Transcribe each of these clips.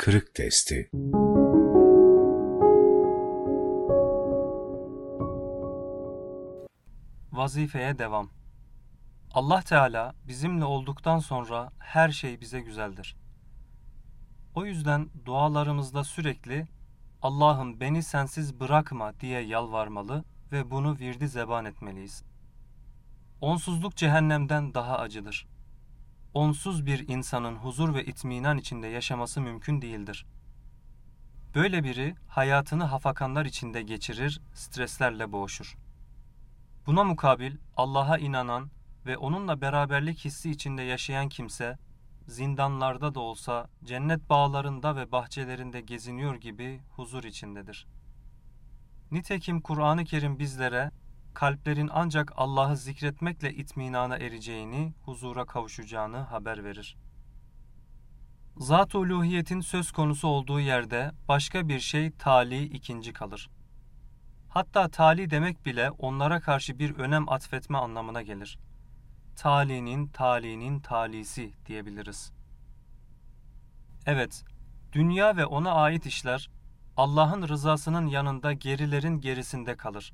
Kırık Testi Vazifeye devam. Allah Teala bizimle olduktan sonra her şey bize güzeldir. O yüzden dualarımızda sürekli Allah'ım beni sensiz bırakma diye yalvarmalı ve bunu virdi zeban etmeliyiz. Onsuzluk cehennemden daha acıdır. Onsuz bir insanın huzur ve itminan içinde yaşaması mümkün değildir. Böyle biri hayatını hafakanlar içinde geçirir, streslerle boğuşur. Buna mukabil Allah'a inanan ve onunla beraberlik hissi içinde yaşayan kimse, zindanlarda da olsa cennet bağlarında ve bahçelerinde geziniyor gibi huzur içindedir. Nitekim Kur'an-ı Kerim bizlere kalplerin ancak Allah'ı zikretmekle itminana ereceğini, huzura kavuşacağını haber verir. Zat-ı uluhiyetin söz konusu olduğu yerde başka bir şey tali ikinci kalır. Hatta tali demek bile onlara karşı bir önem atfetme anlamına gelir. Talinin, talinin talisi diyebiliriz. Evet, dünya ve ona ait işler Allah'ın rızasının yanında gerilerin gerisinde kalır.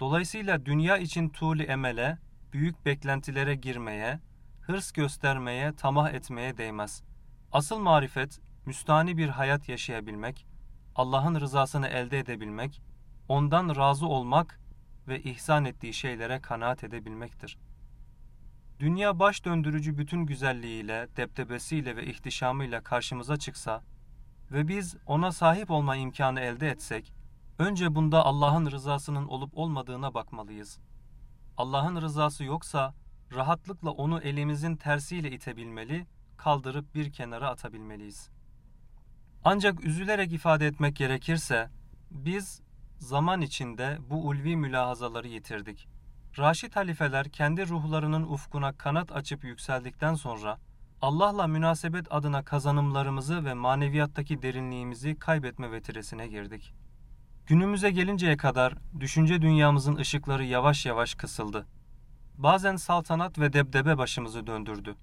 Dolayısıyla dünya için tuğli emele, büyük beklentilere girmeye, hırs göstermeye, tamah etmeye değmez. Asıl marifet, müstani bir hayat yaşayabilmek, Allah'ın rızasını elde edebilmek, ondan razı olmak ve ihsan ettiği şeylere kanaat edebilmektir. Dünya baş döndürücü bütün güzelliğiyle, deptebesiyle ve ihtişamıyla karşımıza çıksa ve biz ona sahip olma imkanı elde etsek, önce bunda Allah'ın rızasının olup olmadığına bakmalıyız. Allah'ın rızası yoksa rahatlıkla onu elimizin tersiyle itebilmeli, kaldırıp bir kenara atabilmeliyiz. Ancak üzülerek ifade etmek gerekirse, biz zaman içinde bu ulvi mülahazaları yitirdik. Raşid halifeler kendi ruhlarının ufkuna kanat açıp yükseldikten sonra Allah'la münasebet adına kazanımlarımızı ve maneviyattaki derinliğimizi kaybetme vetiresine girdik. Günümüze gelinceye kadar düşünce dünyamızın ışıkları yavaş yavaş kısıldı. Bazen saltanat ve debdebe başımızı döndürdü.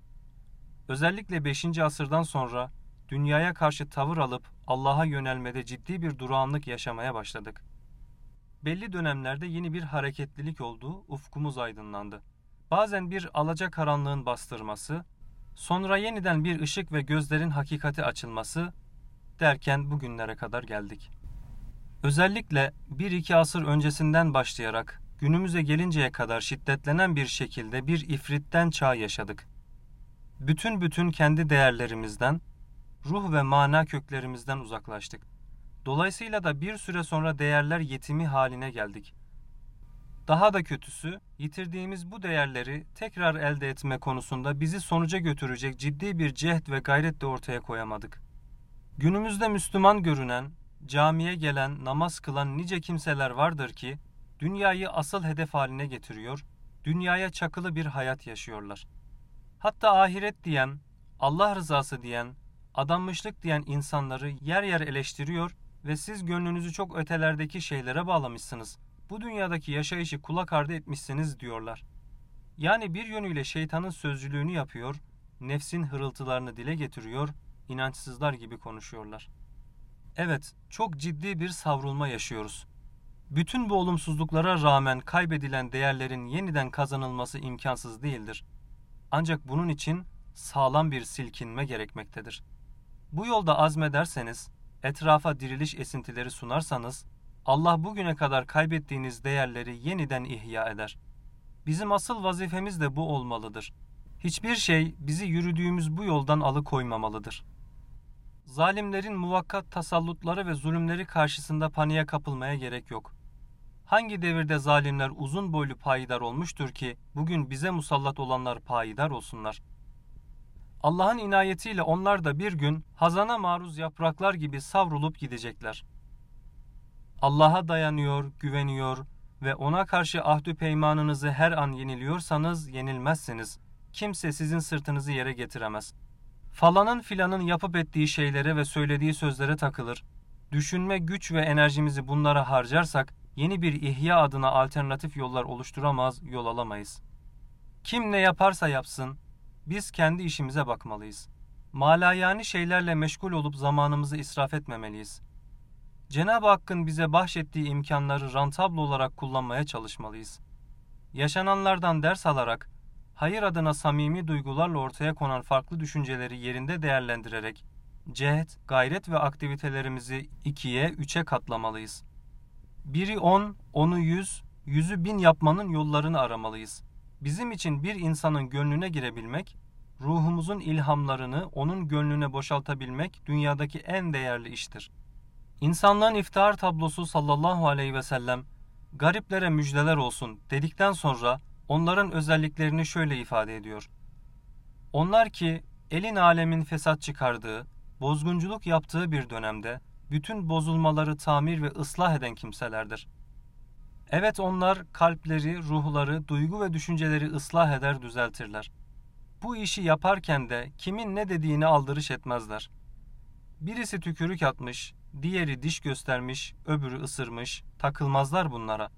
Özellikle 5. asırdan sonra dünyaya karşı tavır alıp Allah'a yönelmede ciddi bir durağanlık yaşamaya başladık. Belli dönemlerde yeni bir hareketlilik oldu, ufkumuz aydınlandı. Bazen bir alaca karanlığın bastırması, sonra yeniden bir ışık ve gözlerin hakikati açılması derken bugünlere kadar geldik. Özellikle bir iki asır öncesinden başlayarak günümüze gelinceye kadar şiddetlenen bir şekilde bir ifritten çağ yaşadık. Bütün bütün kendi değerlerimizden, ruh ve mana köklerimizden uzaklaştık. Dolayısıyla da bir süre sonra değerler yetimi haline geldik. Daha da kötüsü, yitirdiğimiz bu değerleri tekrar elde etme konusunda bizi sonuca götürecek ciddi bir cehd ve gayret de ortaya koyamadık. Günümüzde Müslüman görünen, camiye gelen, namaz kılan nice kimseler vardır ki, dünyayı asıl hedef haline getiriyor, dünyaya çakılı bir hayat yaşıyorlar. Hatta ahiret diyen, Allah rızası diyen, adanmışlık diyen insanları yer yer eleştiriyor ve siz gönlünüzü çok ötelerdeki şeylere bağlamışsınız. Bu dünyadaki yaşayışı kulak ardı etmişsiniz diyorlar. Yani bir yönüyle şeytanın sözcülüğünü yapıyor, nefsin hırıltılarını dile getiriyor, inançsızlar gibi konuşuyorlar. Evet, çok ciddi bir savrulma yaşıyoruz. Bütün bu olumsuzluklara rağmen kaybedilen değerlerin yeniden kazanılması imkansız değildir. Ancak bunun için sağlam bir silkinme gerekmektedir. Bu yolda azmederseniz, etrafa diriliş esintileri sunarsanız, Allah bugüne kadar kaybettiğiniz değerleri yeniden ihya eder. Bizim asıl vazifemiz de bu olmalıdır. Hiçbir şey bizi yürüdüğümüz bu yoldan alıkoymamalıdır. Zalimlerin muvakkat tasallutları ve zulümleri karşısında paniğe kapılmaya gerek yok. Hangi devirde zalimler uzun boylu payidar olmuştur ki bugün bize musallat olanlar payidar olsunlar?'' Allah'ın inayetiyle onlar da bir gün hazana maruz yapraklar gibi savrulup gidecekler. Allah'a dayanıyor, güveniyor ve ona karşı ahdü peymanınızı her an yeniliyorsanız yenilmezsiniz. Kimse sizin sırtınızı yere getiremez. Falanın filanın yapıp ettiği şeylere ve söylediği sözlere takılır. Düşünme güç ve enerjimizi bunlara harcarsak yeni bir ihya adına alternatif yollar oluşturamaz, yol alamayız. Kim ne yaparsa yapsın, biz kendi işimize bakmalıyız. malayani şeylerle meşgul olup zamanımızı israf etmemeliyiz. Cenab-ı Hakk'ın bize bahşettiği imkanları rantablo olarak kullanmaya çalışmalıyız. Yaşananlardan ders alarak, hayır adına samimi duygularla ortaya konan farklı düşünceleri yerinde değerlendirerek, cehd, gayret ve aktivitelerimizi ikiye, üçe katlamalıyız. Biri on, onu yüz, yüzü bin yapmanın yollarını aramalıyız. Bizim için bir insanın gönlüne girebilmek, ruhumuzun ilhamlarını onun gönlüne boşaltabilmek dünyadaki en değerli iştir. İnsanlığın iftihar tablosu sallallahu aleyhi ve sellem, gariplere müjdeler olsun dedikten sonra onların özelliklerini şöyle ifade ediyor. Onlar ki elin alemin fesat çıkardığı, bozgunculuk yaptığı bir dönemde bütün bozulmaları tamir ve ıslah eden kimselerdir. Evet onlar kalpleri, ruhları, duygu ve düşünceleri ıslah eder, düzeltirler. Bu işi yaparken de kimin ne dediğini aldırış etmezler. Birisi tükürük atmış, diğeri diş göstermiş, öbürü ısırmış, takılmazlar bunlara.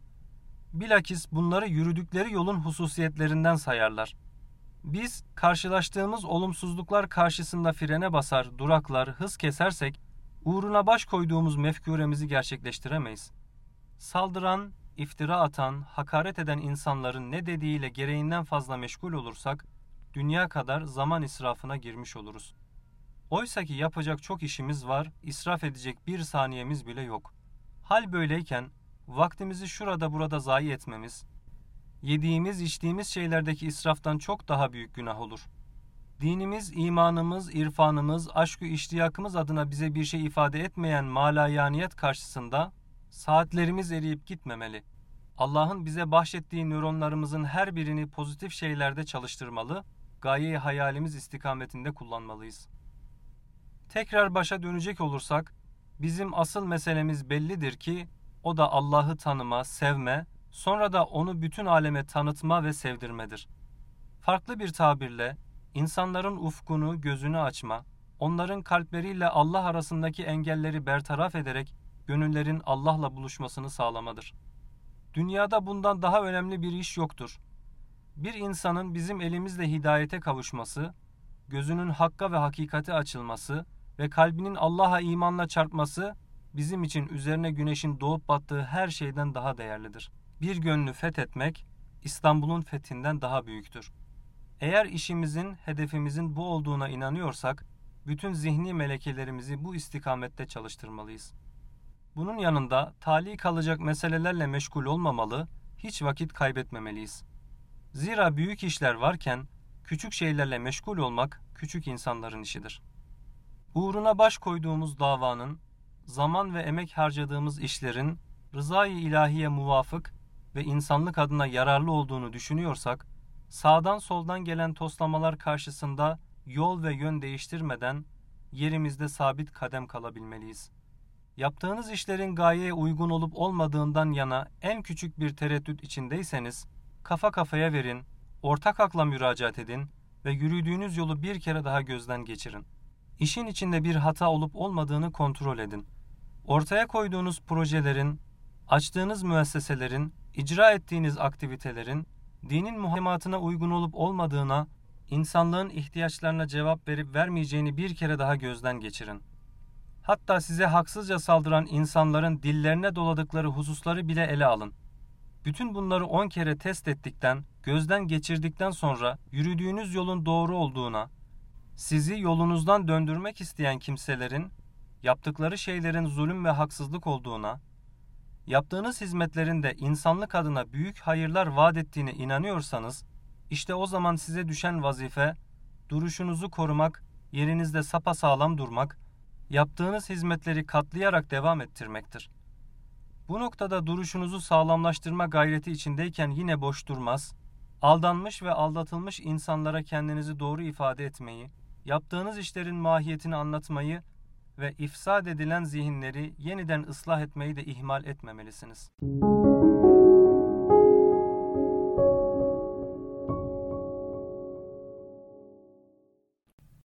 Bilakis bunları yürüdükleri yolun hususiyetlerinden sayarlar. Biz karşılaştığımız olumsuzluklar karşısında frene basar, duraklar, hız kesersek uğruna baş koyduğumuz mefkuremizi gerçekleştiremeyiz. Saldıran, iftira atan, hakaret eden insanların ne dediğiyle gereğinden fazla meşgul olursak, dünya kadar zaman israfına girmiş oluruz. Oysa ki yapacak çok işimiz var, israf edecek bir saniyemiz bile yok. Hal böyleyken, vaktimizi şurada burada zayi etmemiz, yediğimiz içtiğimiz şeylerdeki israftan çok daha büyük günah olur. Dinimiz, imanımız, irfanımız, aşkı iştiyakımız adına bize bir şey ifade etmeyen malayaniyet karşısında saatlerimiz eriyip gitmemeli. Allah'ın bize bahşettiği nöronlarımızın her birini pozitif şeylerde çalıştırmalı, gaye hayalimiz istikametinde kullanmalıyız. Tekrar başa dönecek olursak, bizim asıl meselemiz bellidir ki, o da Allah'ı tanıma, sevme, sonra da onu bütün aleme tanıtma ve sevdirmedir. Farklı bir tabirle, insanların ufkunu, gözünü açma, onların kalpleriyle Allah arasındaki engelleri bertaraf ederek gönüllerin Allah'la buluşmasını sağlamadır. Dünyada bundan daha önemli bir iş yoktur. Bir insanın bizim elimizle hidayete kavuşması, gözünün hakka ve hakikate açılması ve kalbinin Allah'a imanla çarpması bizim için üzerine güneşin doğup battığı her şeyden daha değerlidir. Bir gönlü fethetmek İstanbul'un fethinden daha büyüktür. Eğer işimizin, hedefimizin bu olduğuna inanıyorsak, bütün zihni melekelerimizi bu istikamette çalıştırmalıyız. Bunun yanında tali kalacak meselelerle meşgul olmamalı, hiç vakit kaybetmemeliyiz. Zira büyük işler varken küçük şeylerle meşgul olmak küçük insanların işidir. Uğruna baş koyduğumuz davanın, zaman ve emek harcadığımız işlerin rızayı ilahiye muvafık ve insanlık adına yararlı olduğunu düşünüyorsak, sağdan soldan gelen toslamalar karşısında yol ve yön değiştirmeden yerimizde sabit kadem kalabilmeliyiz. Yaptığınız işlerin gayeye uygun olup olmadığından yana en küçük bir tereddüt içindeyseniz, kafa kafaya verin, ortak akla müracaat edin ve yürüdüğünüz yolu bir kere daha gözden geçirin. İşin içinde bir hata olup olmadığını kontrol edin. Ortaya koyduğunuz projelerin, açtığınız müesseselerin, icra ettiğiniz aktivitelerin dinin muhimmatına uygun olup olmadığına, insanlığın ihtiyaçlarına cevap verip vermeyeceğini bir kere daha gözden geçirin. Hatta size haksızca saldıran insanların dillerine doladıkları hususları bile ele alın. Bütün bunları on kere test ettikten, gözden geçirdikten sonra yürüdüğünüz yolun doğru olduğuna, sizi yolunuzdan döndürmek isteyen kimselerin yaptıkları şeylerin zulüm ve haksızlık olduğuna, yaptığınız hizmetlerin de insanlık adına büyük hayırlar vaat ettiğine inanıyorsanız, işte o zaman size düşen vazife, duruşunuzu korumak, yerinizde sapasağlam durmak, yaptığınız hizmetleri katlayarak devam ettirmektir. Bu noktada duruşunuzu sağlamlaştırma gayreti içindeyken yine boş durmaz, aldanmış ve aldatılmış insanlara kendinizi doğru ifade etmeyi, yaptığınız işlerin mahiyetini anlatmayı ve ifsad edilen zihinleri yeniden ıslah etmeyi de ihmal etmemelisiniz.